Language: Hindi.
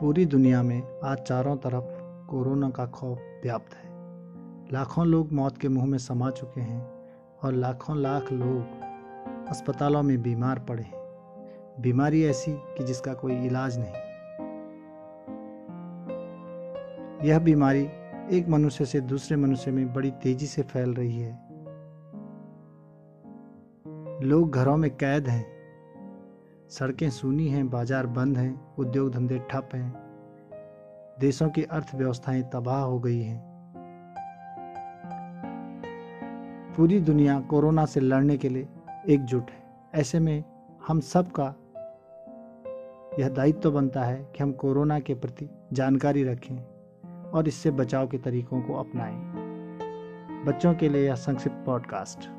पूरी दुनिया में आज चारों तरफ़ कोरोना का खौफ व्याप्त है। लाखों लोग मौत के मुँह में समा चुके हैं और लाखों लाख लोग अस्पतालों में बीमार पड़े हैं। बीमारी ऐसी कि जिसका कोई इलाज नहीं। यह बीमारी एक मनुष्य से दूसरे मनुष्य में बड़ी तेज़ी से फैल रही है। लोग घरों में कैद हैं। सड़कें सूनी हैं, बाज़ार बंद हैं, उद्योग धंधे ठप हैं। देशों की अर्थव्यवस्थाएँ तबाह हो गई हैं। पूरी दुनिया कोरोना से लड़ने के लिए एकजुट है। ऐसे में हम सब का यह दायित्व तो बनता है कि हम कोरोना के प्रति जानकारी रखें और इससे बचाव के तरीकों को अपनाएँ। बच्चों के लिए यह संक्षिप्त पॉडकास्ट।